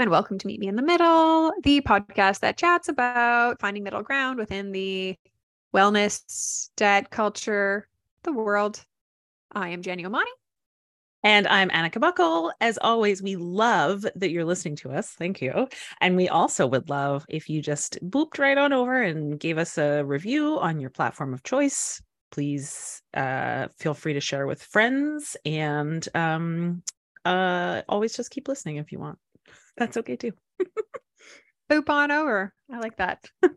and welcome to Meet Me in the Middle, the podcast that chats about finding middle ground within the wellness, diet culture, the world. I am Jenny Omani. And I'm Annika Buckle. As always, we love that you're listening to us. Thank you. And we also would love if you just booped right on over and gave us a review on your platform of choice. Please uh, feel free to share with friends and um, uh, always just keep listening if you want. That's okay too. boop on over. I like that. boop,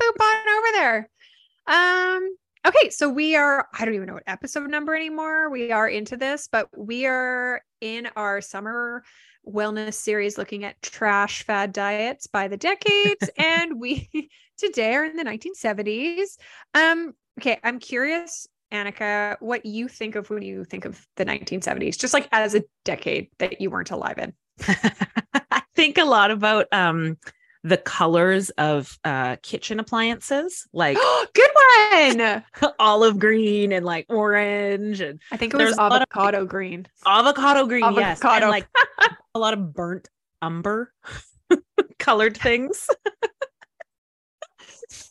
boop on over there. Um, okay, so we are, I don't even know what episode number anymore. We are into this, but we are in our summer wellness series looking at trash fad diets by the decades. and we today are in the 1970s. Um, okay, I'm curious Annika, what you think of when you think of the 1970s, just like as a decade that you weren't alive in. I think a lot about um the colors of uh kitchen appliances like good one olive green and like orange and i think it was avocado of, green avocado green avocado. yes and like a lot of burnt umber colored things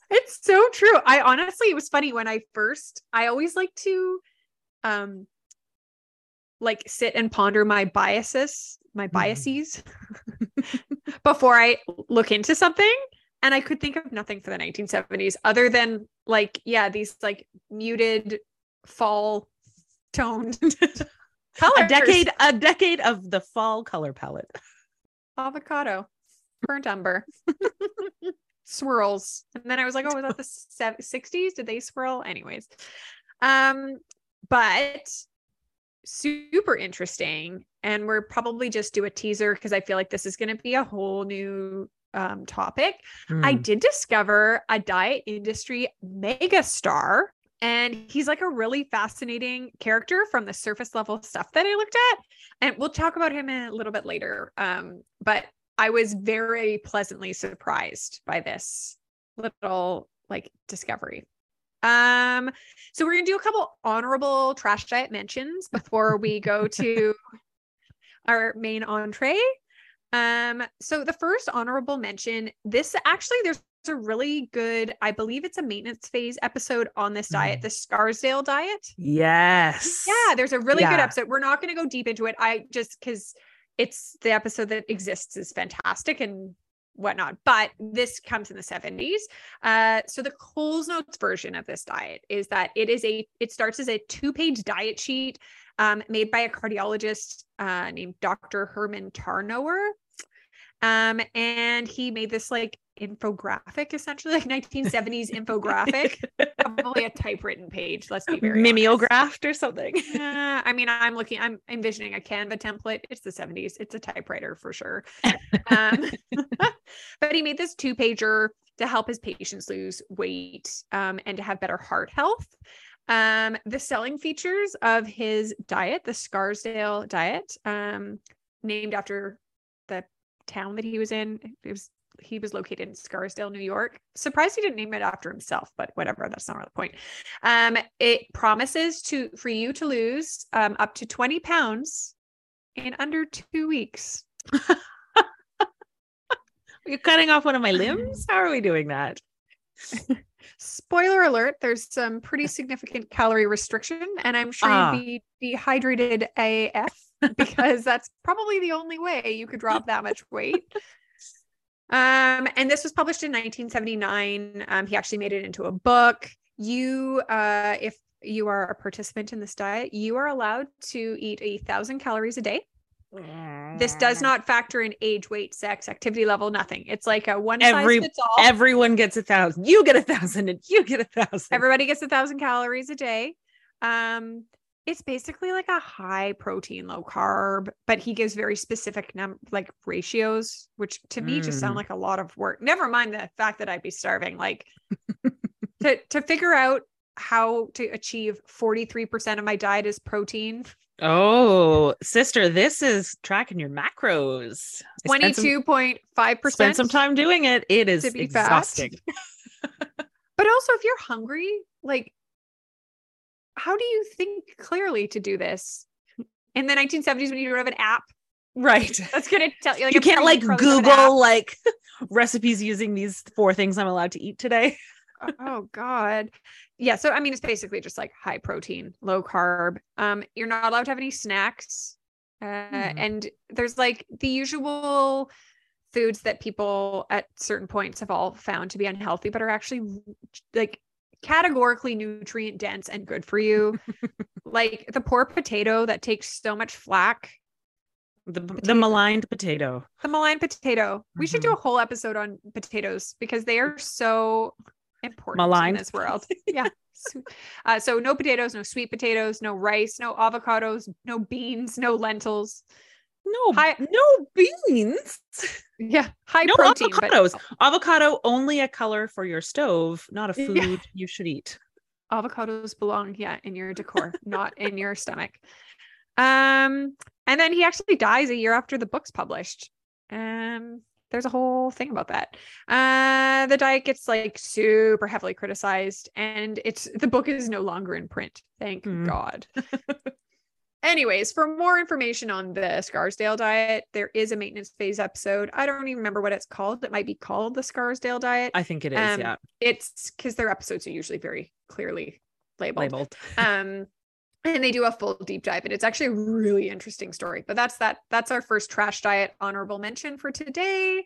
it's so true. I honestly, it was funny when I first, I always like to, um, like sit and ponder my biases, my mm-hmm. Before I look into something. And I could think of nothing for the 1970s other than like, yeah, these like muted fall toned colors. A decade, a decade of the fall color palette. Avocado, burnt umber swirls. And then I was like, oh, was that the 60s? Did they swirl? Anyways. Um, but super interesting. And we're probably just do a teaser because I feel like this is going to be a whole new um, topic. Mm. I hmm. did discover a diet industry mega star. And he's like a really fascinating character from the surface level stuff that I looked at. And we'll talk about him a little bit later. Um, but I was very pleasantly surprised by this little like discovery. Um, so we're gonna do a couple honorable trash diet mentions before we go to our main entree. Um, so the first honorable mention, this actually there's a really good, I believe it's a maintenance phase episode on this diet, mm. the Scarsdale diet. Yes. Yeah, there's a really yeah. good episode. We're not gonna go deep into it. I just because it's the episode that exists is fantastic and whatnot. But this comes in the 70s. Uh, so the Coles Notes version of this diet is that it is a it starts as a two-page diet sheet um, made by a cardiologist uh, named Dr. Herman Tarnower. Um, and he made this like infographic, essentially like 1970s infographic, probably a typewritten page. Let's be very mimeographed or something. uh, I mean, I'm looking, I'm envisioning a Canva template. It's the 70s. It's a typewriter for sure. Um, but he made this two pager to help his patients lose weight um, and to have better heart health. Um, the selling features of his diet, the Scarsdale diet, um, named after the town that he was in. It was he was located in Scarsdale, New York. Surprised he didn't name it after himself, but whatever. That's not really the point. Um, it promises to for you to lose um, up to 20 pounds in under two weeks. You're cutting off one of my limbs? How are we doing that? Spoiler alert, there's some pretty significant calorie restriction, and I'm sure you'd be dehydrated AF because that's probably the only way you could drop that much weight. Um, and this was published in 1979. Um, he actually made it into a book. You, uh, if you are a participant in this diet, you are allowed to eat a thousand calories a day. This does not factor in age, weight, sex, activity level, nothing. It's like a one Every, size fits all. Everyone gets a thousand. You get a thousand, and you get a thousand. Everybody gets a thousand calories a day. Um, it's basically like a high protein, low carb, but he gives very specific num like ratios, which to me just sound mm. like a lot of work. Never mind the fact that I'd be starving. Like to to figure out how to achieve 43% of my diet is protein. Oh, sister, this is tracking your macros. 22.5%. Spend some time doing it. It is exhausting. but also if you're hungry, like how do you think clearly to do this in the 1970s when you don't have an app Right. That's gonna tell you. Like, you can't like probably have an app. Google like recipes using these four things I'm allowed to eat today. oh god yeah so i mean it's basically just like high protein low carb um you're not allowed to have any snacks uh Mhm. and there's like the usual foods that people at certain points have all found to be unhealthy but are actually like categorically nutrient dense and good for you like the poor potato that takes so much flack The the maligned potato. the maligned potato we should do Mhm. a whole episode on potatoes because they are so important Maligned. in this world yeah uh, so no potatoes no sweet potatoes no rice no avocados no beans no lentils No, Hi- no beans. yeah high No protein but avocados. Avocado only a color for your stove, not a Yeah. food you should eat. avocados belong yeah in your decor not in your stomach um and then he actually dies a year after the book's published um there's a whole thing about that uh the diet gets like super heavily criticized and it's the book is no longer in print thank Mm. god anyways for more information on the scarsdale diet there is a maintenance phase episode i don't even remember what it's called it might be called the scarsdale diet I think it is, Um, yeah. it's because their episodes are usually very clearly labeled. Labeled. Um, and they do a full deep dive, and it's actually a really interesting story. But that's that. That's our first trash diet honorable mention for today.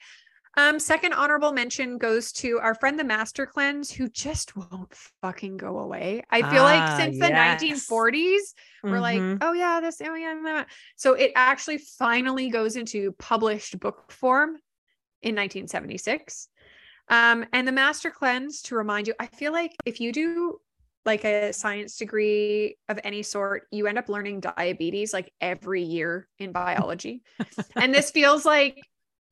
Um, second honorable mention goes to our friend the Master Cleanse, who just won't fucking go away. I feel like Ah, since the yes. 1940s, we're like, Mhm. oh yeah, this, oh yeah, blah. so it actually finally goes into published book form in 1976. Um, and the Master Cleanse, to remind you, I feel like if you do like a science degree of any sort, you end up learning diabetes like every year in biology. and this feels like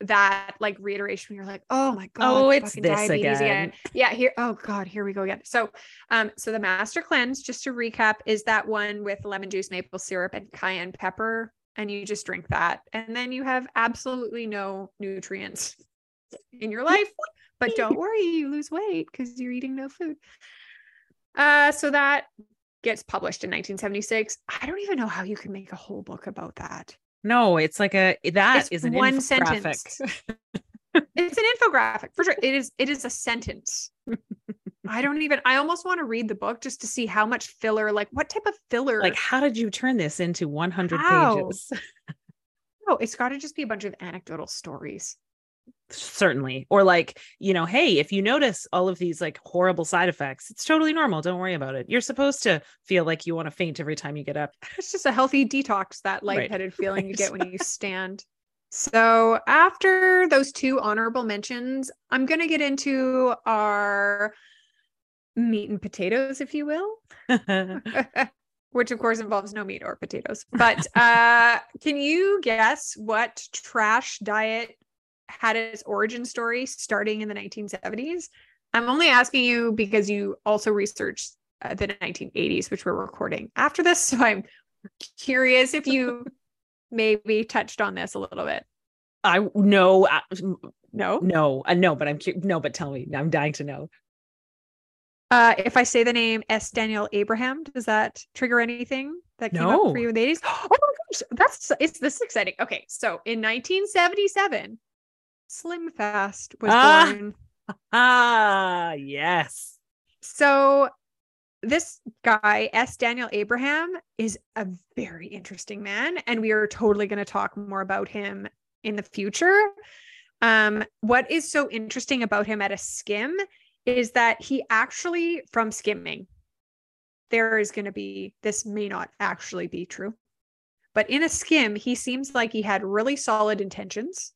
that like reiteration when you're like, oh my god, Oh, it's this again. Yeah, here, oh god, here we go again. So um, so the master cleanse, just to recap, is that one with lemon juice, maple syrup, and cayenne pepper. And you just drink that. And then you have absolutely no nutrients in your life. But don't worry, you lose weight because you're eating no food. Uh, so that gets published in 1976. I don't even know how you can make a whole book about that. No, it's like a that It's is an one infographic. sentence. It's an infographic for sure. It is. It is a sentence. I don't even. I almost want to read the book just to see how much filler. Like, what type of filler? Like, how did you turn this into 100 How? pages? oh, it's got to just be a bunch of anecdotal stories. Certainly. Or like, you know, hey, if you notice all of these like horrible side effects, it's totally normal. Don't worry about it. You're supposed to feel like you want to faint every time you get up. It's just a healthy detox. That Right, lightheaded feeling you get when you stand. So after those two honorable mentions, I'm gonna get into our meat and potatoes, if you will. which of course involves no meat or potatoes. But uh can you guess what trash diet had its origin story starting in the 1970s? I'm only asking you because you also researched uh, the 1980s, which we're recording after this. So I'm curious if you maybe touched on this a little bit. I no, No. no, uh, no, but I'm cu- no, but tell me, I'm dying to know. Uh, if I say the name S. Daniel Abraham, does that trigger anything that came No. up for you in the 80s? Oh my gosh, that's it's this is exciting. Okay, so in 1977, Slim Fast was Ah. born. Ah, yes. So this guy, S. Daniel Abraham, is a very interesting man, and we are totally going to talk more about him in the future. Um, what is so interesting about him at a skim is that he actually, from skimming, there is going to be this may not actually be true, but in a skim, he seems like he had really solid intentions.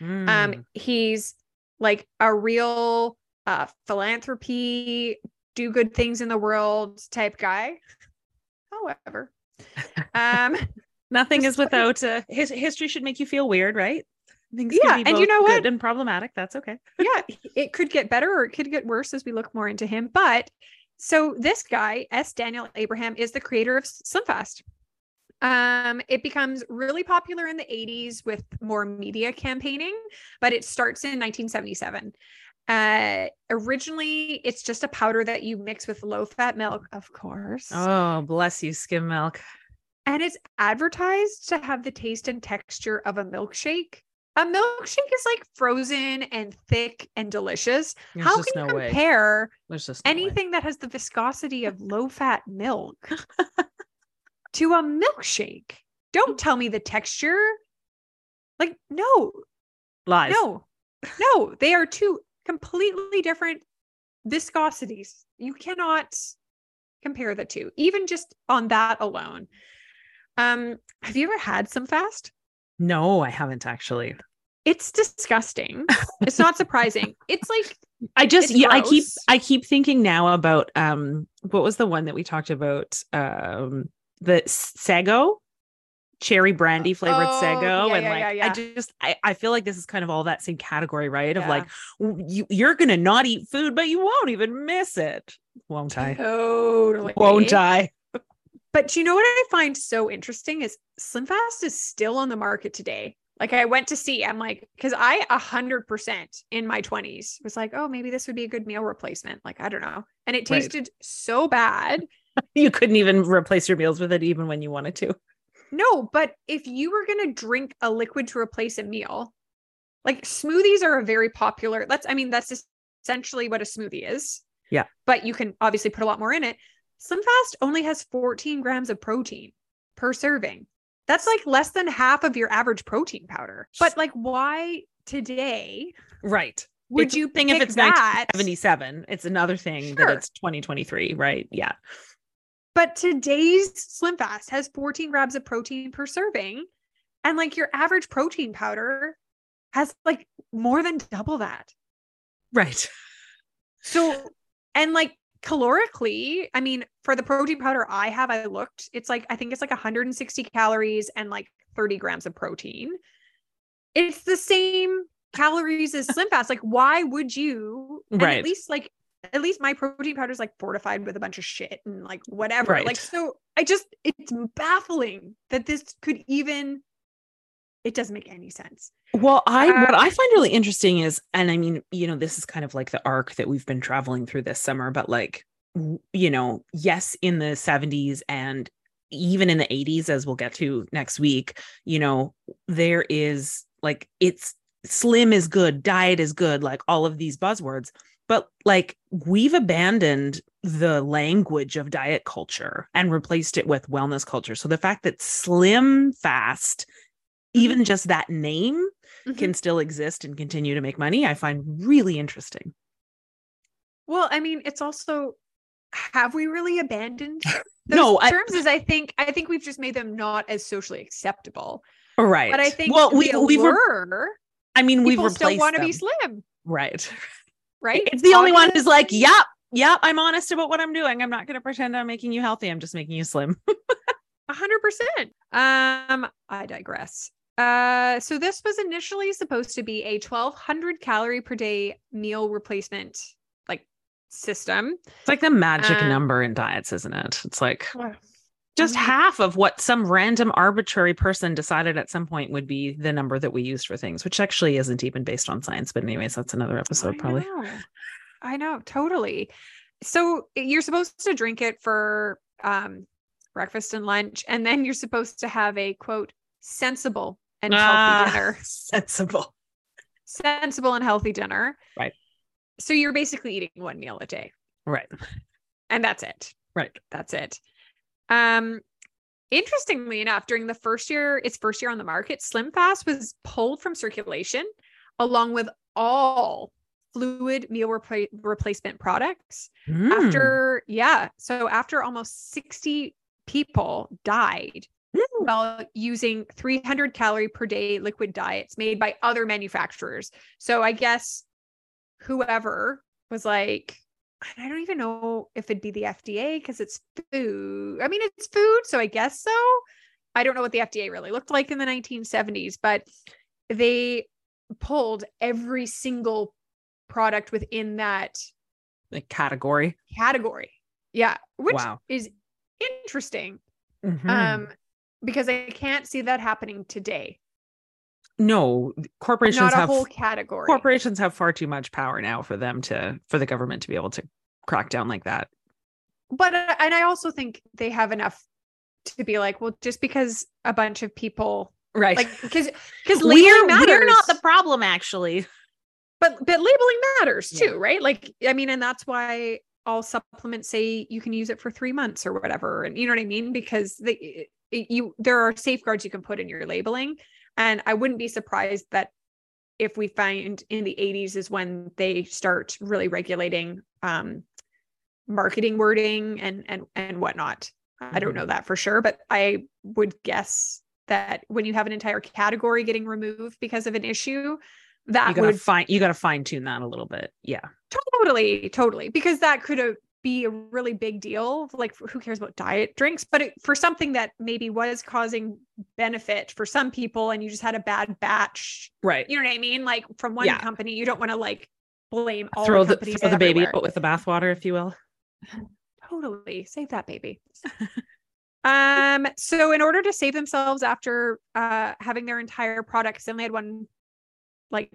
Mm. Um, he's like a real uh philanthropy, do good things in the world type guy. However, um, Nothing is without uh, his history should make you feel weird, right? Things Yeah, can be and you know what? good and problematic. That's okay. yeah, it could get better or it could get worse as we look more into him. But so this guy, S. Daniel Abraham, is the creator of SlimFast. Um, it becomes really popular in the 80s with more media campaigning, but it starts in 1977. Uh, originally, it's just a powder that you mix with low fat milk, of course. Oh, bless you, skim milk. and it's advertised to have the taste and texture of a milkshake. A milkshake is like frozen and thick and delicious. There's How just can you no way. compare There's just no way. anything that has the viscosity of low fat milk to a milkshake? Don't tell me the texture. Like, no, lies. no, no, they are two completely different viscosities. You cannot compare the two, even just on that alone. Um, have you ever had Slim Fast? No, I haven't actually. It's disgusting. It's not surprising. It's like I just yeah, I keep. I keep thinking now about um what was the one that we talked about um the Sego cherry brandy flavored Oh, Sego yeah, and yeah, like yeah, yeah. I just I, I feel like this is kind of all that same category right of like you you're gonna not eat food but you won't even miss it won't I totally won't I But you know what I find so interesting is Slim Fast is still on the market today. Like I went to see, I'm like, because I a hundred percent in my twenties was like, oh, maybe this would be a good meal replacement. Like I don't know, and it Right. tasted so bad. you couldn't even replace your meals with it even when you wanted to No, but if you were gonna drink a liquid to replace a meal, like smoothies are a very popular. That's I mean that's essentially what a smoothie is. Yeah. But you can obviously put a lot more in it. SlimFast only has 14 grams of protein per serving. That's like less than half of your average protein powder. But like, why today right would It's you thing if it's that? 1977 it's another thing Sure. that it's 2023 right yeah But today's Slim Fast has 14 grams of protein per serving. And like your average protein powder has like more than double that. right So, and like calorically, I mean, for the protein powder I have, I looked, it's like, I think it's like 160 calories and like 30 grams of protein. It's the same calories as Slim Fast. Like, why would you? Right. At least like, at least my protein powder is like fortified with a bunch of shit and like whatever. Right. Like, so I just, it's baffling that this could even, it doesn't make any sense. Well, I what Uh, I find really interesting is, and I mean, you know, this is kind of like the arc that we've been traveling through this summer, but like, you know, yes, in the 70s and even in the 80s, as we'll get to next week, you know, there is like it's slim is good, diet is good, like all of these buzzwords. But like we've abandoned the language of diet culture and replaced it with wellness culture. So the fact that slim fast, mm-hmm. even just that name, mm-hmm. can still exist and continue to make money, I find really interesting. Well, I mean, it's also have we really abandoned those No, I- terms? Is I think I think we've just made them not as socially acceptable. Right. But I think well, we we've re- allure, I mean we've replaced still want to be slim, right. right? It's the only one who's like, yep, yep, I'm honest about what I'm doing. I'm not going to pretend I'm making you healthy. I'm just making you slim. A hundred percent. Um, I digress. Uh, so this was initially supposed to be a 1200 calorie per day meal replacement like system. It's like the magic Um, number in diets, isn't it? It's like just Mhm. half of what some random arbitrary person decided at some point would be the number that we used for things, which actually isn't even based on science. But anyways, that's another episode I probably. know. I know, totally. So you're supposed to drink it for um breakfast and lunch, and then you're supposed to have a quote sensible and Ah, healthy dinner. Sensible. Sensible and healthy dinner. Right. So you're basically eating one meal a day. Right. And that's it. Right. That's it. Um interestingly enough, during the first year, its first year on the market, Slim Fast was pulled from circulation along with all fluid meal repla- replacement products Mm. after yeah so after almost 60 people died Mm. while using 300 calorie per day liquid diets made by other manufacturers so i guess whoever was like i don't even know if it'd be the fda because it's food i mean it's food so i guess so i don't know what the fda really looked like in the 1970s but they pulled every single product within that the category. category. Yeah, which Wow. is interesting. Mhm. Um because I can't see that happening today. No, corporations Not a have whole category. corporations have far too much power now for them to for the government to be able to crack down like that. but uh, and I also think they have enough to be like, well, just because a bunch of people right. like because because we're, we're not the problem, actually. but but labeling matters Yeah. too, right? Like I mean, and that's why all supplements say you can use it for three months or whatever, and you know what I mean because they you there are safeguards you can put in your labeling, and I wouldn't be surprised that if we find in the 80s is when they start really regulating um marketing wording and and and whatnot. I don't Mhm. know that for sure, but I would guess that when you have an entire category getting removed because of an issue, that You gotta would fine you gotta fine tune that a little bit. Yeah. totally, totally, because that could uh, be a really big deal. Like, who cares about diet drinks? But it, for something that maybe was causing benefit for some people, and you just had a bad batch, Right. you know what I mean? Like from one Yeah. company, you don't want to like blame all throw the the throw the baby out with the bathwater, if you will. totally save that baby um so in order to save themselves after uh having their entire product they only had one like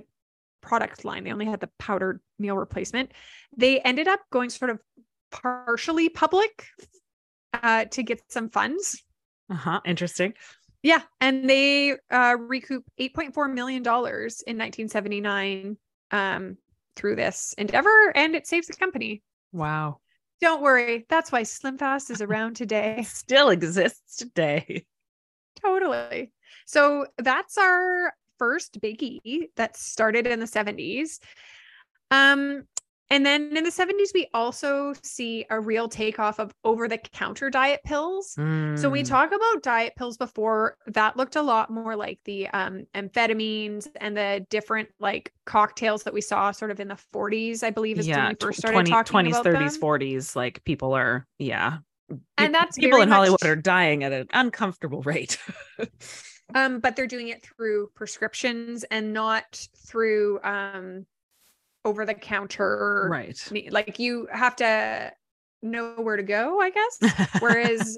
product line they only had the powdered meal replacement they ended up going sort of partially public uh to get some funds Uh-huh. Interesting. yeah and they uh recoup 8.4 million dollars in 1979 um through this endeavor and it saves the company Wow. don't worry that's why slim fast is around today Still exists today. Totally. So that's our first biggie that started in the 70s. Um, and then in the 70s, we also see a real takeoff of over the counter diet pills. So we Mm. talk about diet pills before that looked a lot more like the um, amphetamines and the different like cocktails that we saw sort of in the 40s, I believe, is when yeah, we tw- first started 20, talking 20s, about 30s, them. 40s, like people are, yeah. And that's people in Hollywood much- are dying at an uncomfortable rate. um but they're doing it through prescriptions and not through um over the counter right. like you have to know where to go i guess whereas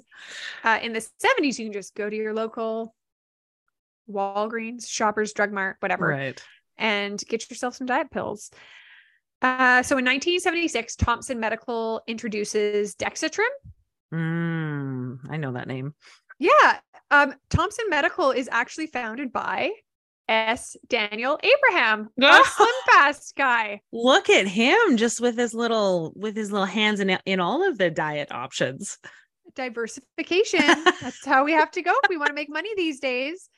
uh, in the 70s you can just go to your local walgreens shoppers drug mart whatever right. and get yourself some diet pills uh, so in 1976 thompson medical introduces dexatrim Mm, I know that name. Yeah. Um, Thompson Medical is actually founded by S. Daniel Abraham, our Slim Fast guy. Look at him just with his little with his little hands in in all of the diet options. Diversification. That's how we have to go if we want to make money these days.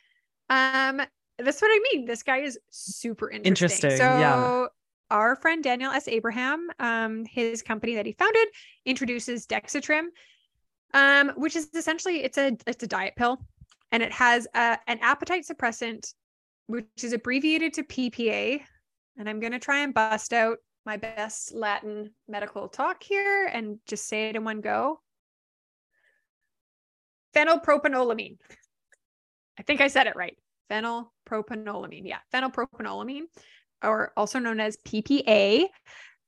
Um, that's what I mean. This guy is super interesting. Interesting, So yeah. our friend Daniel S. Abraham, um, his company that he founded introduces Dexatrim, um, which is essentially it's a it's a diet pill, and it has a, an appetite suppressant, which is abbreviated to PPA. And I'm gonna try and bust out my best Latin medical talk here and just say it in one go. Phenylpropanolamine. I think I said it right. Phenylpropanolamine. Yeah, phenylpropanolamine, or also known as PPA.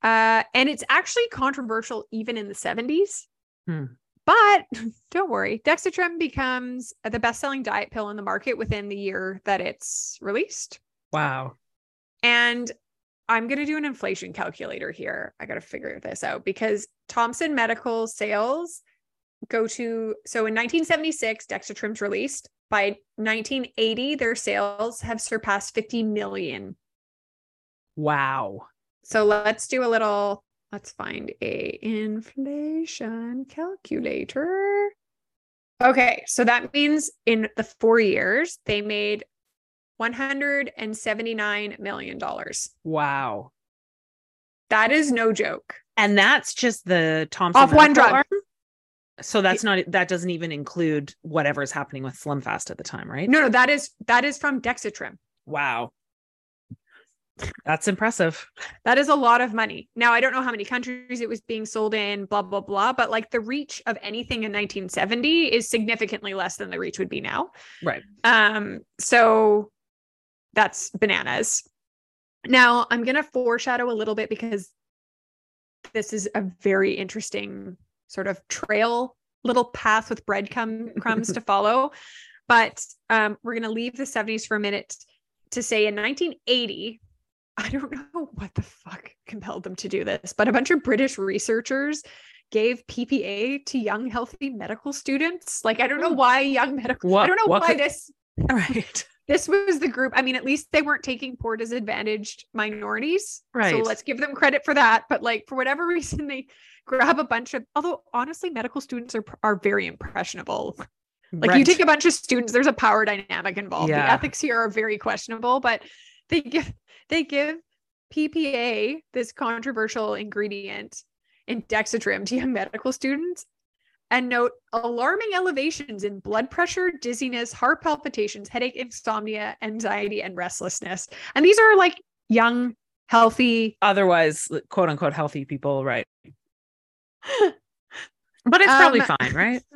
Uh, and it's actually controversial even in the 70s. Hmm. But don't worry, Dexatrim becomes the best selling diet pill in the market within the year that it's released. Wow. And I'm going to do an inflation calculator here. I got to figure this out because Thompson Medical sales go to so in 1976 Dexatrim's released. By 1980 their sales have surpassed 50 million. Wow. So let's do a little let's find a inflation calculator. Okay, so that means in the 4 years they made 179 million dollars. Wow. That is no joke. And that's just the Thompson Off one drug. arm? So that's not that doesn't even include whatever's happening with Slim Fast at the time, right? No, no, that is that is from Dexatrim. Wow. That's impressive. That is a lot of money. Now, I don't know how many countries it was being sold in, blah, blah, blah, but like the reach of anything in 1970 is significantly less than the reach would be now. Right. Um, so that's bananas. Now, I'm going to foreshadow a little bit because this is a very interesting sort of trail, little path with breadcrumb crumbs to follow. But um, we're going to leave the 70s for a minute to say in 1980, I don't know what the fuck compelled them to do this, but a bunch of British researchers gave PPA to young healthy medical students. Like I don't know why young medical. I don't know why could- this All right. this was the group. I mean, at least they weren't taking poor disadvantaged minorities. Right. So let's give them credit for that. But like for whatever reason, they grab a bunch of. Although honestly, medical students are are very impressionable. Like you take a bunch of students, there's a power dynamic involved. Yeah. The ethics here are very questionable, but they give they give PPA, this controversial ingredient in Dexatrim to young medical students and note alarming elevations in blood pressure, dizziness, heart palpitations, headache, insomnia, anxiety, and restlessness. And these are like young, healthy. otherwise quote unquote healthy people, right? but it's probably Um, fine, right?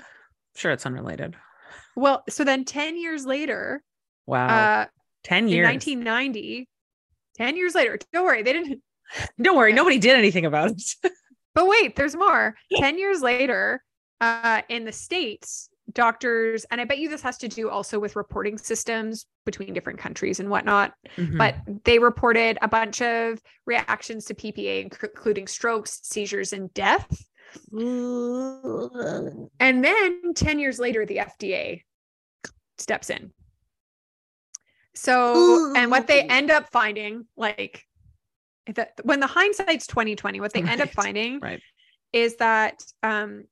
Sure, it's unrelated. Well, so then 10 years later, Wow. uh, 10 in years. 1990, 10 years later, don't worry, they didn't Don't worry, nobody did anything about it. But wait, there's more. 10 years later, uh, in the States, doctors, and I bet you this has to do also with reporting systems between different countries and whatnot, Mhm. but they reported a bunch of reactions to PPA, including strokes, seizures, and death. And then 10 years later, the FDA steps in. So, and what they end up finding, like, that when the hindsight's 2020, what they end up finding right. is that um,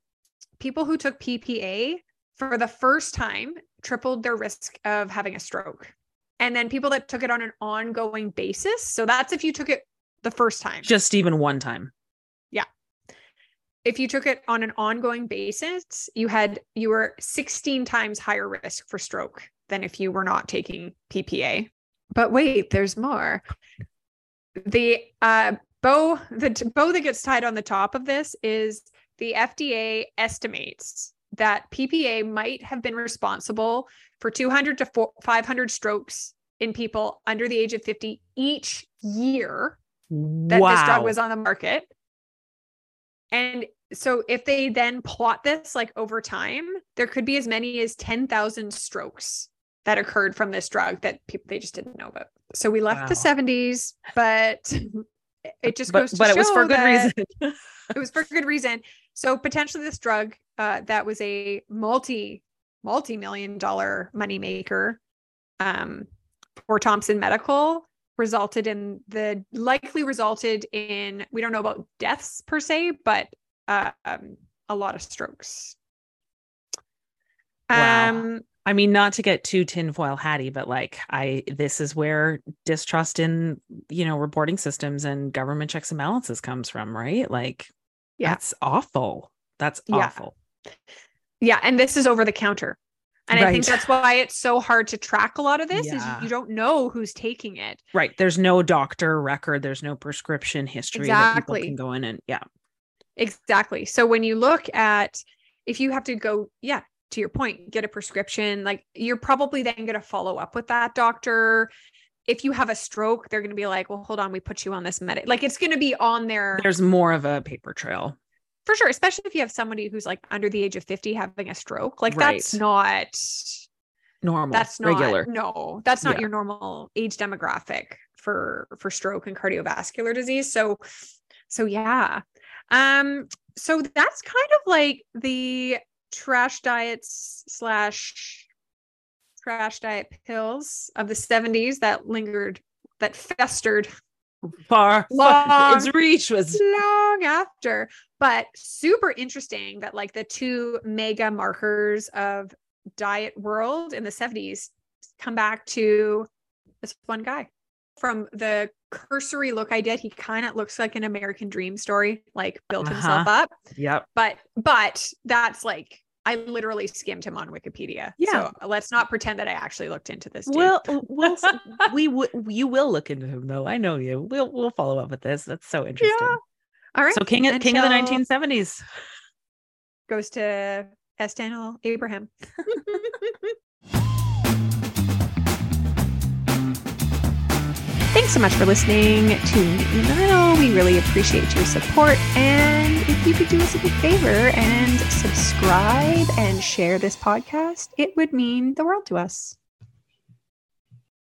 people who took PPA for the first time tripled their risk of having a stroke. And then people that took it on an ongoing basis. So that's if you took it the first time. just even one time. If you took it on an ongoing basis, you had you were 16 times higher risk for stroke than if you were not taking PPA. But wait, there's more. The uh bow the t- bow that gets tied on the top of this is the FDA estimates that PPA might have been responsible for 200 to 4, 500 strokes in people under the age of 50 each year that wow. this drug was on the market. And so if they then plot this like over time, there could be as many as 10,000 strokes that occurred from this drug that people they just didn't know about. So we left the 70s, but it just but, goes to but it was show for good reason. it was for good reason. So potentially this drug uh, that was a multi multi million dollar moneymaker um, for Thompson Medical resulted in the likely resulted in we don't know about deaths per se, but uh, um, a lot of strokes. Wow. Um, I mean, not to get too tinfoil hatty, but like I this is where distrust in, you know, reporting systems and government checks and balances comes from, right? Like Yeah. that's awful. That's Yeah. awful. yeah, and this is over the counter. And I think that's why it's so hard to track a lot of this Yeah. is you don't know who's taking it. Right. There's no doctor record, there's no prescription history that people can go in and yeah. Exactly. So when you look at if you have to go, yeah, to your point, get a prescription, like you're probably then going to follow up with that doctor. If you have a stroke, they're going to be like, well, hold on, we put you on this medic. Like it's going to be on there There's more of a paper trail. For sure, especially if you have somebody who's like under the age of 50 having a stroke. Like that's not Normal. that's not regular. no that's not Yeah. your normal age demographic for for stroke and cardiovascular disease so so yeah um so that's kind of like the trash diets slash trash diet pills of the 70s that lingered that festered Far, far Long. its reach was long after but super interesting that like the two mega markers of diet world in the 70s come back to this one guy from the cursory look i did he kind of looks like an american dream story like built himself Uh-huh. up yep. but but that's like i literally skimmed him on wikipedia Yeah. so let's not pretend that i actually looked into this dude. Well, we'll we you will look into him though. I know you. We'll we'll follow up with this. That's so interesting. All right So king of king of the 1970s. goes to S. Daniel Abraham. Thanks so much for listening to Nano. We really appreciate your support. And if you could do us a big favor and subscribe and share this podcast, it would mean the world to us.